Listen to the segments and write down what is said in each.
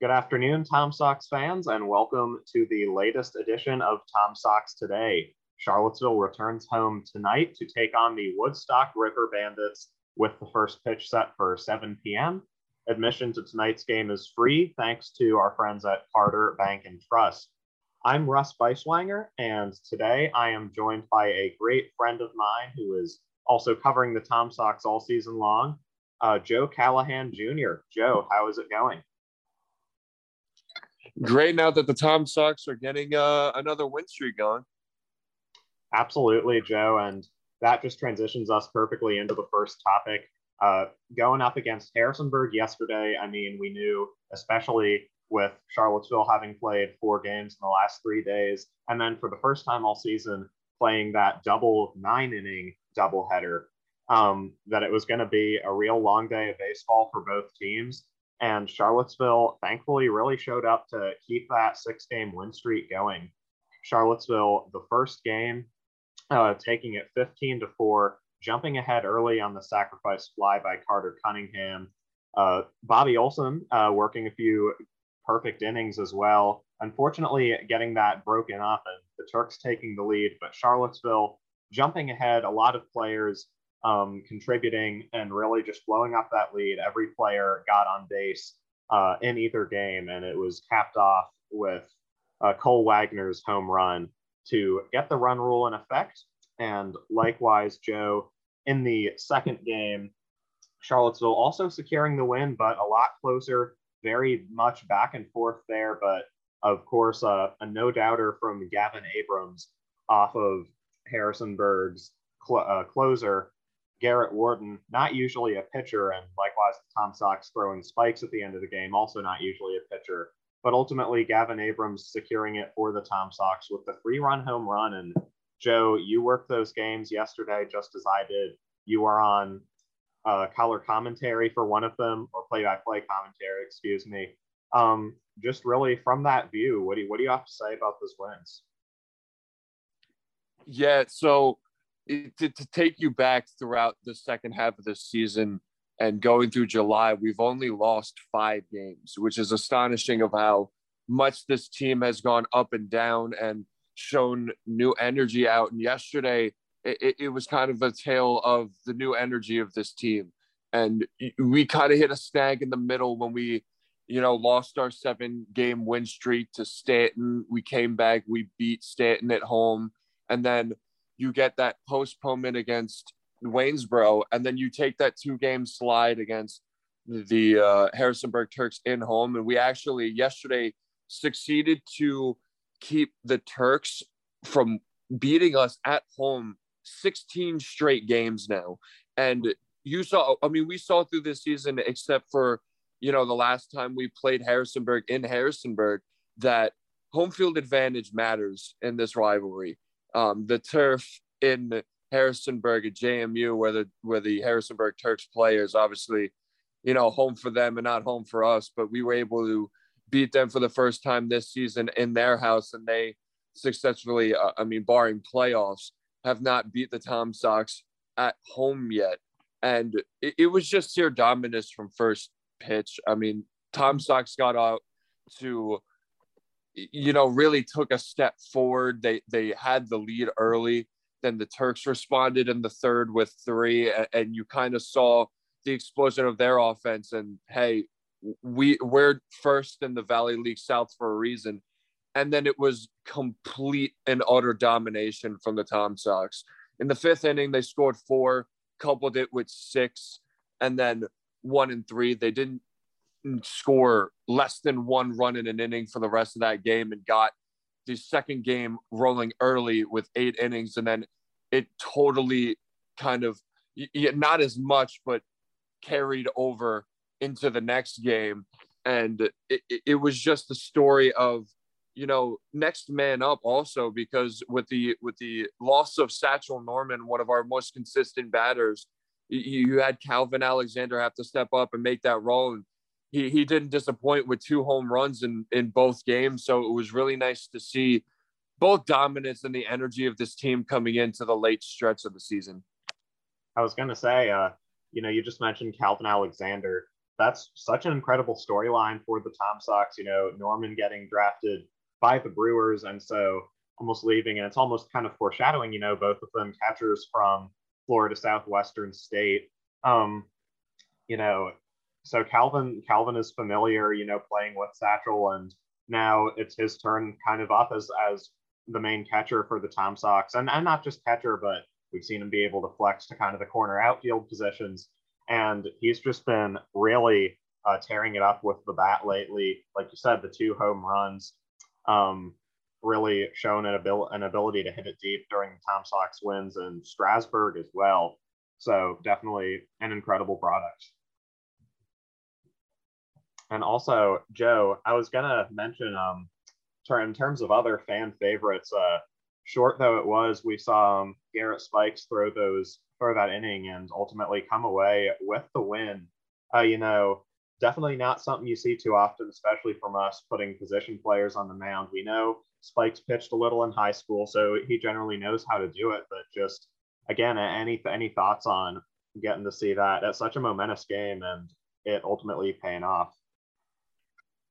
Good afternoon, Tom Sox fans, and welcome to the latest edition of Tom Sox Today. Charlottesville returns home tonight to take on the Woodstock River Bandits with the first pitch set for 7 p.m. Admission to tonight's game is free thanks to our friends at Carter Bank and Trust. I'm Russ Beiswanger, and today I am joined by a great friend of mine who is also covering the Tom Sox all season long, uh, Joe Callahan Jr. Joe, how is it going? Great now that the Tom Sox are getting uh, another win streak going. Absolutely, Joe. And that just transitions us perfectly into the first topic. Uh, going up against Harrisonburg yesterday, I mean, we knew, especially with Charlottesville having played four games in the last three days, and then for the first time all season, playing that double nine inning doubleheader, um, that it was going to be a real long day of baseball for both teams. And Charlottesville thankfully really showed up to keep that six game win streak going. Charlottesville, the first game, uh, taking it 15 to 4, jumping ahead early on the sacrifice fly by Carter Cunningham. Uh, Bobby Olson uh, working a few perfect innings as well. Unfortunately, getting that broken up and the Turks taking the lead, but Charlottesville jumping ahead, a lot of players um, contributing and really just blowing up that lead. Every player got on base uh, in either game, and it was capped off with uh, Cole Wagner's home run to get the run rule in effect. And likewise, Joe, in the second game, Charlottesville also securing the win, but a lot closer, very much back and forth there. But of course, uh, a no doubter from Gavin Abrams off of Harrisonburg's cl- uh, closer Garrett Warden, not usually a pitcher, and likewise Tom Sox throwing spikes at the end of the game, also not usually a pitcher. But ultimately, Gavin Abrams securing it for the Tom Sox with the three run home run. And Joe, you worked those games yesterday just as I did. You were on uh, color commentary for one of them, or play by play commentary, excuse me. Um, just really from that view, what do you, what do you have to say about those wins? Yeah, so to, to take you back throughout the second half of the season and going through July, we've only lost five games, which is astonishing of how much this team has gone up and down and shown new energy out. And yesterday, it, it was kind of a tale of the new energy of this team. And we kind of hit a snag in the middle when we, you know, lost our seven game win streak to Staunton. We came back, we beat Staunton at home. And then you get that postponement against Waynesboro, and then you take that two game slide against the uh, Harrisonburg Turks in home. And we actually yesterday succeeded to keep the Turks from beating us at home 16 straight games now. And you saw, I mean, we saw through this season, except for, you know, the last time we played Harrisonburg in Harrisonburg, that home field advantage matters in this rivalry um, the turf in Harrisonburg at JMU, where the where the Harrisonburg Turks play, is obviously, you know, home for them and not home for us. But we were able to beat them for the first time this season in their house, and they successfully, uh, I mean, barring playoffs, have not beat the Tom Sox at home yet. And it, it was just sheer dominance from first pitch. I mean, Tom Sox got out to you know, really took a step forward. They they had the lead early. Then the Turks responded in the third with three, and you kind of saw the explosion of their offense. And hey, we we're first in the Valley League South for a reason. And then it was complete and utter domination from the Tom Sox. In the fifth inning, they scored four, coupled it with six, and then one and three. They didn't score less than one run in an inning for the rest of that game and got the second game rolling early with eight innings. And then it totally kind of, not as much, but carried over into the next game. And it, it was just the story of, you know, next man up also because with the with the loss of Satchel Norman, one of our most consistent batters, you had Calvin Alexander have to step up and make that role. And he, he didn't disappoint with two home runs in, in both games. So it was really nice to see both dominance and the energy of this team coming into the late stretch of the season. I was going to say, uh, you know, you just mentioned Calvin Alexander. that's such an incredible storyline for the Tom Sox. You know, Norman getting drafted by the Brewers, and so almost leaving, and it's almost kind of foreshadowing. You know, both of them catchers from Florida Southwestern State. Um, you know, so Calvin Calvin is familiar. You know, playing with Satchel, and now it's his turn, kind of up as as the main catcher for the Tom Sox, and, and not just catcher, but we've seen him be able to flex to kind of the corner outfield positions and he's just been really uh, tearing it up with the bat lately. Like you said, the two home runs um, really shown an, abil- an ability to hit it deep during the Tom Sox wins and Strasburg as well. So definitely an incredible product. And also, Joe, I was gonna mention um, in terms of other fan favorites, uh, short though it was, we saw um, Garrett Spikes throw those for that inning and ultimately come away with the win. Uh, you know, definitely not something you see too often, especially from us putting position players on the mound. We know Spikes pitched a little in high school, so he generally knows how to do it. But just again, any any thoughts on getting to see that at such a momentous game and it ultimately paying off?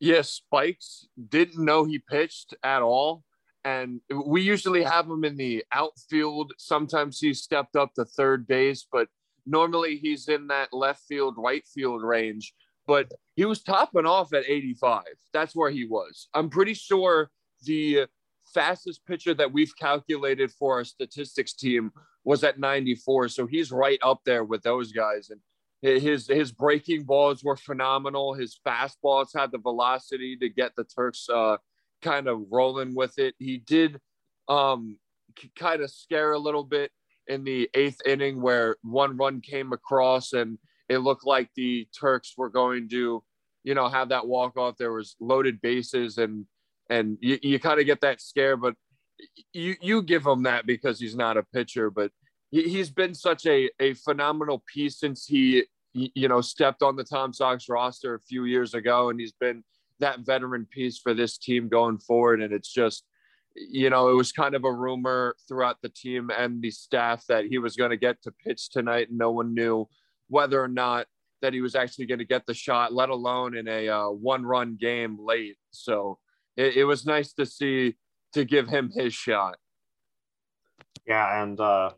Yes, Spikes didn't know he pitched at all and we usually have him in the outfield. Sometimes he's stepped up to third base, but normally he's in that left field, right field range. But he was topping off at 85. That's where he was. I'm pretty sure the fastest pitcher that we've calculated for our statistics team was at 94. So he's right up there with those guys. And his his breaking balls were phenomenal. His fastballs had the velocity to get the Turks uh, kind of rolling with it. He did um, kind of scare a little bit in the eighth inning where one run came across and it looked like the Turks were going to, you know, have that walk off. There was loaded bases and and you, you kind of get that scare, but you you give him that because he's not a pitcher, but he, has been such a a phenomenal piece since he you know stepped on the Tom Sox roster a few years ago, and he's been that veteran piece for this team going forward. And it's just, you know, it was kind of a rumor throughout the team and the staff that he was going to get to pitch tonight. And no one knew whether or not that he was actually going to get the shot, let alone in a uh, one run game late. So it, it, was nice to see to give him his shot. Yeah. And uh,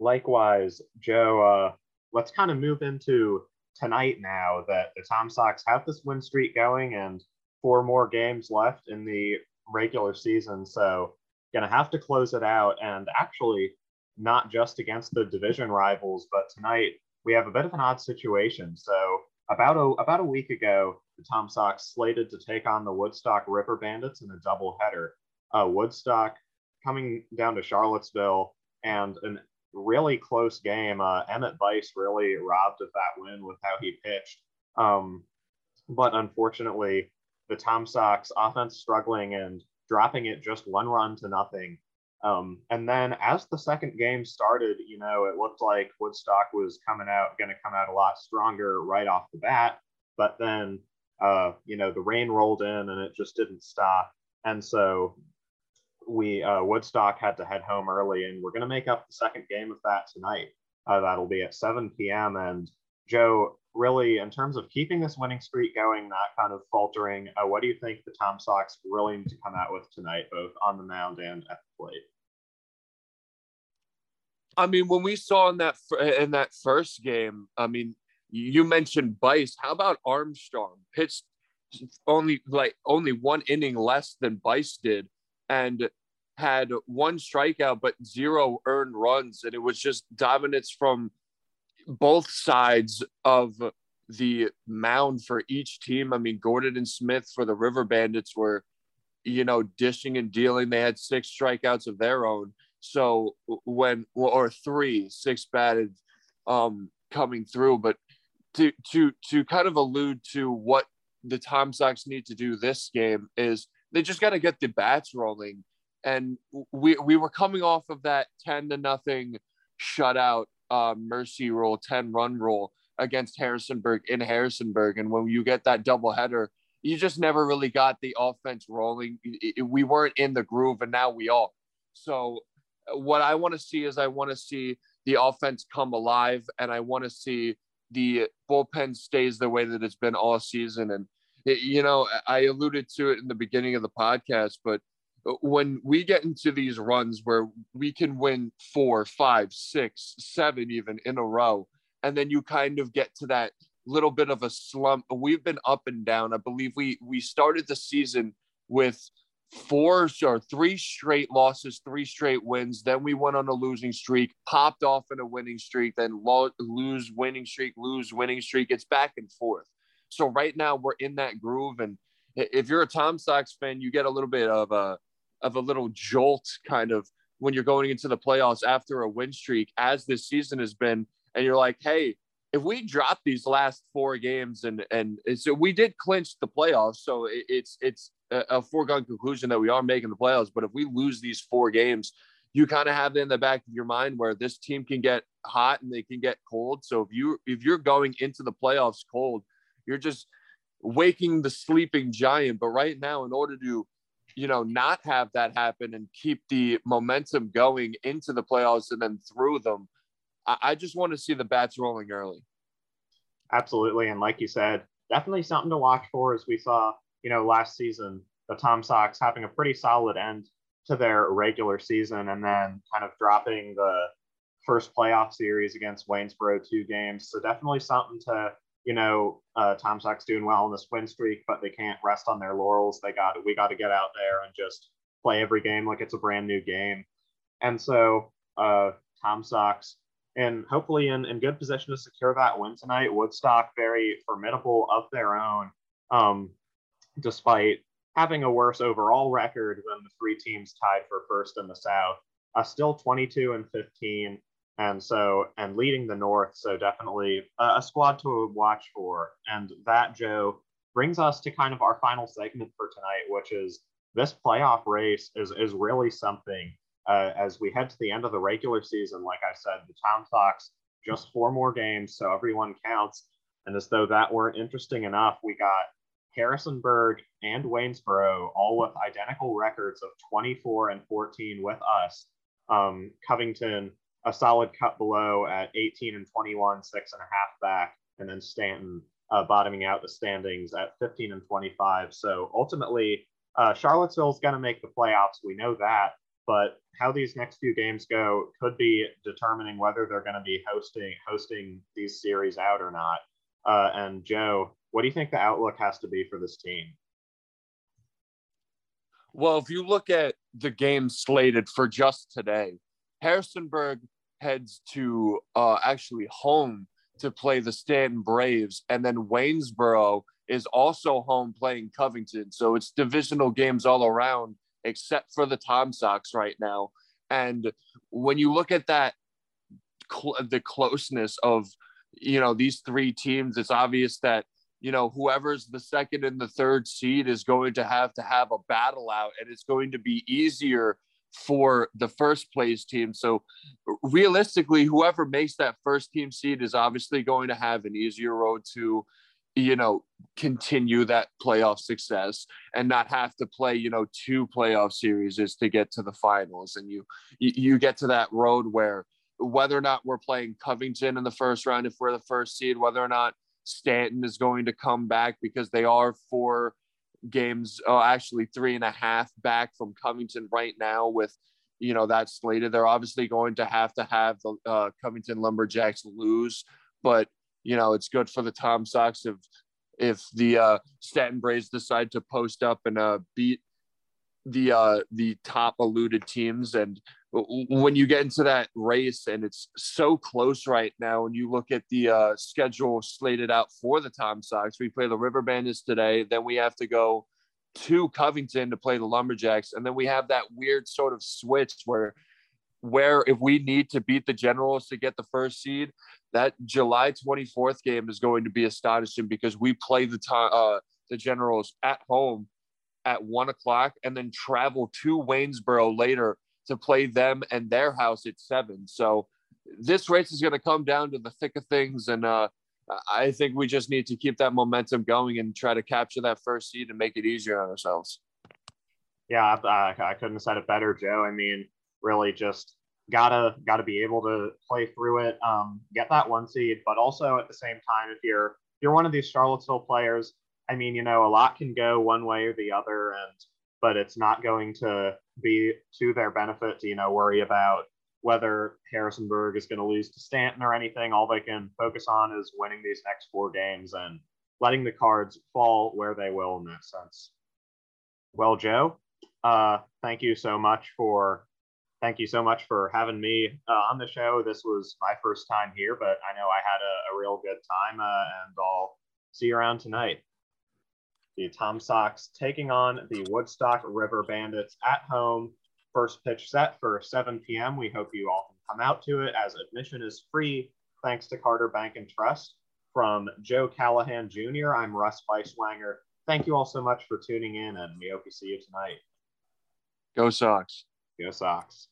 likewise, Joe, uh, let's kind of move into tonight now that the Tom Sox have this win streak going and four more games left in the regular season. So going to have to close it out. And actually, not just against the division rivals, but tonight we have a bit of an odd situation. So about a about a week ago, the Tom Sox slated to take on the Woodstock River Bandits in a doubleheader. Uh, Woodstock coming down to Charlottesville and an really close game. Uh, Emmett Bice really robbed of that win with how he pitched. Um, but unfortunately, the Tom Sox offense struggling and dropping it just one run to nothing. Um, and then as the second game started, you know, it looked like Woodstock was coming out, going to come out a lot stronger right off the bat. But then, uh, you know, the rain rolled in and it just didn't stop. And so we uh, Woodstock had to head home early, and we're going to make up the second game of that tonight. Uh, that'll be at 7 p.m. And Joe, really, in terms of keeping this winning streak going, not kind of faltering, uh, what do you think the Tom Sox really need to come out with tonight, both on the mound and at the plate? I mean, when we saw in that in that first game, I mean, you mentioned Bice. How about Armstrong pitched only like only one inning less than Bice did, and had one strikeout but zero earned runs, and it was just dominance from both sides of the mound for each team. I mean, Gordon and Smith for the River Bandits were, you know, dishing and dealing. They had six strikeouts of their own. So when or three, six batted um, coming through. But to to to kind of allude to what the Tom Sox need to do this game is they just got to get the bats rolling and we we were coming off of that 10 to nothing shutout uh, mercy rule 10 run rule against harrisonburg in harrisonburg. And when you get that double header you just never really got the offense rolling. We weren't in the groove and now we are. So what i want to see is i want to see the offense come alive and i want to see the bullpen stays the way that it's been all season. And, you know, I alluded to it in the beginning of the podcast, but Uh, when we get into these runs where we can win four, five, six, seven, even in a row, and then you kind of get to that little bit of a slump. We've been up and down. I believe we we started the season with four or three straight losses, three straight wins. Then we went on a losing streak, popped off in a winning streak, then lo- lose winning streak, lose winning streak. It's back and forth. So right now we're in that groove, and if you're a Tom Sox fan, you get a little bit of a of a little jolt kind of when you're going into the playoffs after a win streak, as this season has been, and you're like, hey, if we drop these last four games and and so we did clinch the playoffs, so it's it's a foregone conclusion that we are making the playoffs. But if we lose these four games, you kind of have it in the back of your mind where this team can get hot and they can get cold. So if you if you're going into the playoffs cold, you're just waking the sleeping giant. But right now, in order to you know not have that happen and keep the momentum going into the playoffs and then through them, I, I just want to see the bats rolling early. Absolutely, and like you said, definitely something to watch for as we saw you know, last season, the Tom Sox having a pretty solid end to their regular season and then kind of dropping the first playoff series against Waynesboro two games. So definitely something to, you know, uh, Tom Sox doing well in this win streak, but they can't rest on their laurels. They got we got to get out there and just play every game like it's a brand new game. And so uh, Tom Sox and hopefully in, in good position to secure that win tonight. Woodstock very formidable of their own. Um, despite having a worse overall record than the three teams tied for first in the South. Uh, still 22 and 15, and so and leading the North. So definitely a, a squad to watch for. And that Joe brings us to kind of our final segment for tonight, which is this playoff race is is really something. Uh, as we head to the end of the regular season, like I said, the Tom Sox just four more games, so everyone counts. And as though that weren't interesting enough, we got Harrisonburg, and Waynesboro, all with identical records of 24 and 14 with us. Um, Covington, a solid cut below at 18 and 21, six and a half back, and then Staunton uh, bottoming out the standings at 15 and 25. So ultimately, uh, Charlottesville's going to make the playoffs. We know that, but how these next few games go could be determining whether they're going to be hosting hosting these series out or not. Uh, and Joe, what do you think the outlook has to be for this team? Well, if you look at the games slated for just today, Harrisonburg heads to uh, actually home to play the Staunton Braves, and then Waynesboro is also home playing Covington. So it's divisional games all around, except for the Tom Sox right now. And when you look at that, cl- the closeness of you know these three teams, it's obvious that you know, whoever's the second and the third seed is going to have to have a battle out, and it's going to be easier for the first place team. So realistically, whoever makes that first team seed is obviously going to have an easier road to, you know, continue that playoff success and not have to play, you know, two playoff series to get to the finals. And you you get to that road where whether or not we're playing Covington in the first round, if we're the first seed, whether or not Staunton is going to come back because they are four games, oh, actually three and a half back from Covington right now with, you know, that slated. They're obviously going to have to have the uh, Covington Lumberjacks lose, but, you know, it's good for the Tom Sox if, if the uh, Staunton Braves decide to post up and uh, beat the uh, the top eluded teams and when you get into that race and it's so close right now and you look at the uh, schedule slated out for the tom sox we play the river bandits today then we have to go to covington to play the lumberjacks and then we have that weird sort of switch where where if we need to beat the generals to get the first seed that july 24th game is going to be astonishing because we play the time uh, the generals at home at one o'clock and then travel to waynesboro later to play them and their house at seven. So this race is going to come down to the thick of things. And uh, I think we just need to keep that momentum going and try to capture that first seed and make it easier on ourselves. Yeah, I, I couldn't have said it better, Joe. I mean, really just gotta gotta be able to play through it, um, get that one seed, but also at the same time, if you're if you're one of these Charlottesville players, I mean, you know, a lot can go one way or the other, and but it's not going to be to their benefit to you know worry about whether Harrisonburg is going to lose to Staunton or anything. All they can focus on is winning these next four games and letting the cards fall where they will in that sense. Well, Joe, uh, thank you so much for thank you so much for having me uh, on the show. This was my first time here, but I know I had a, a real good time, uh, and I'll see you around tonight. The Tom Sox taking on the Woodstock River Bandits at home. First pitch set for 7 p.m. We hope you all can come out to it as admission is free thanks to Carter Bank and Trust. From Joe Callahan Jr., I'm Russ Beiswanger. Thank you all so much for tuning in, and we hope to see you tonight. Go Sox. Go Sox.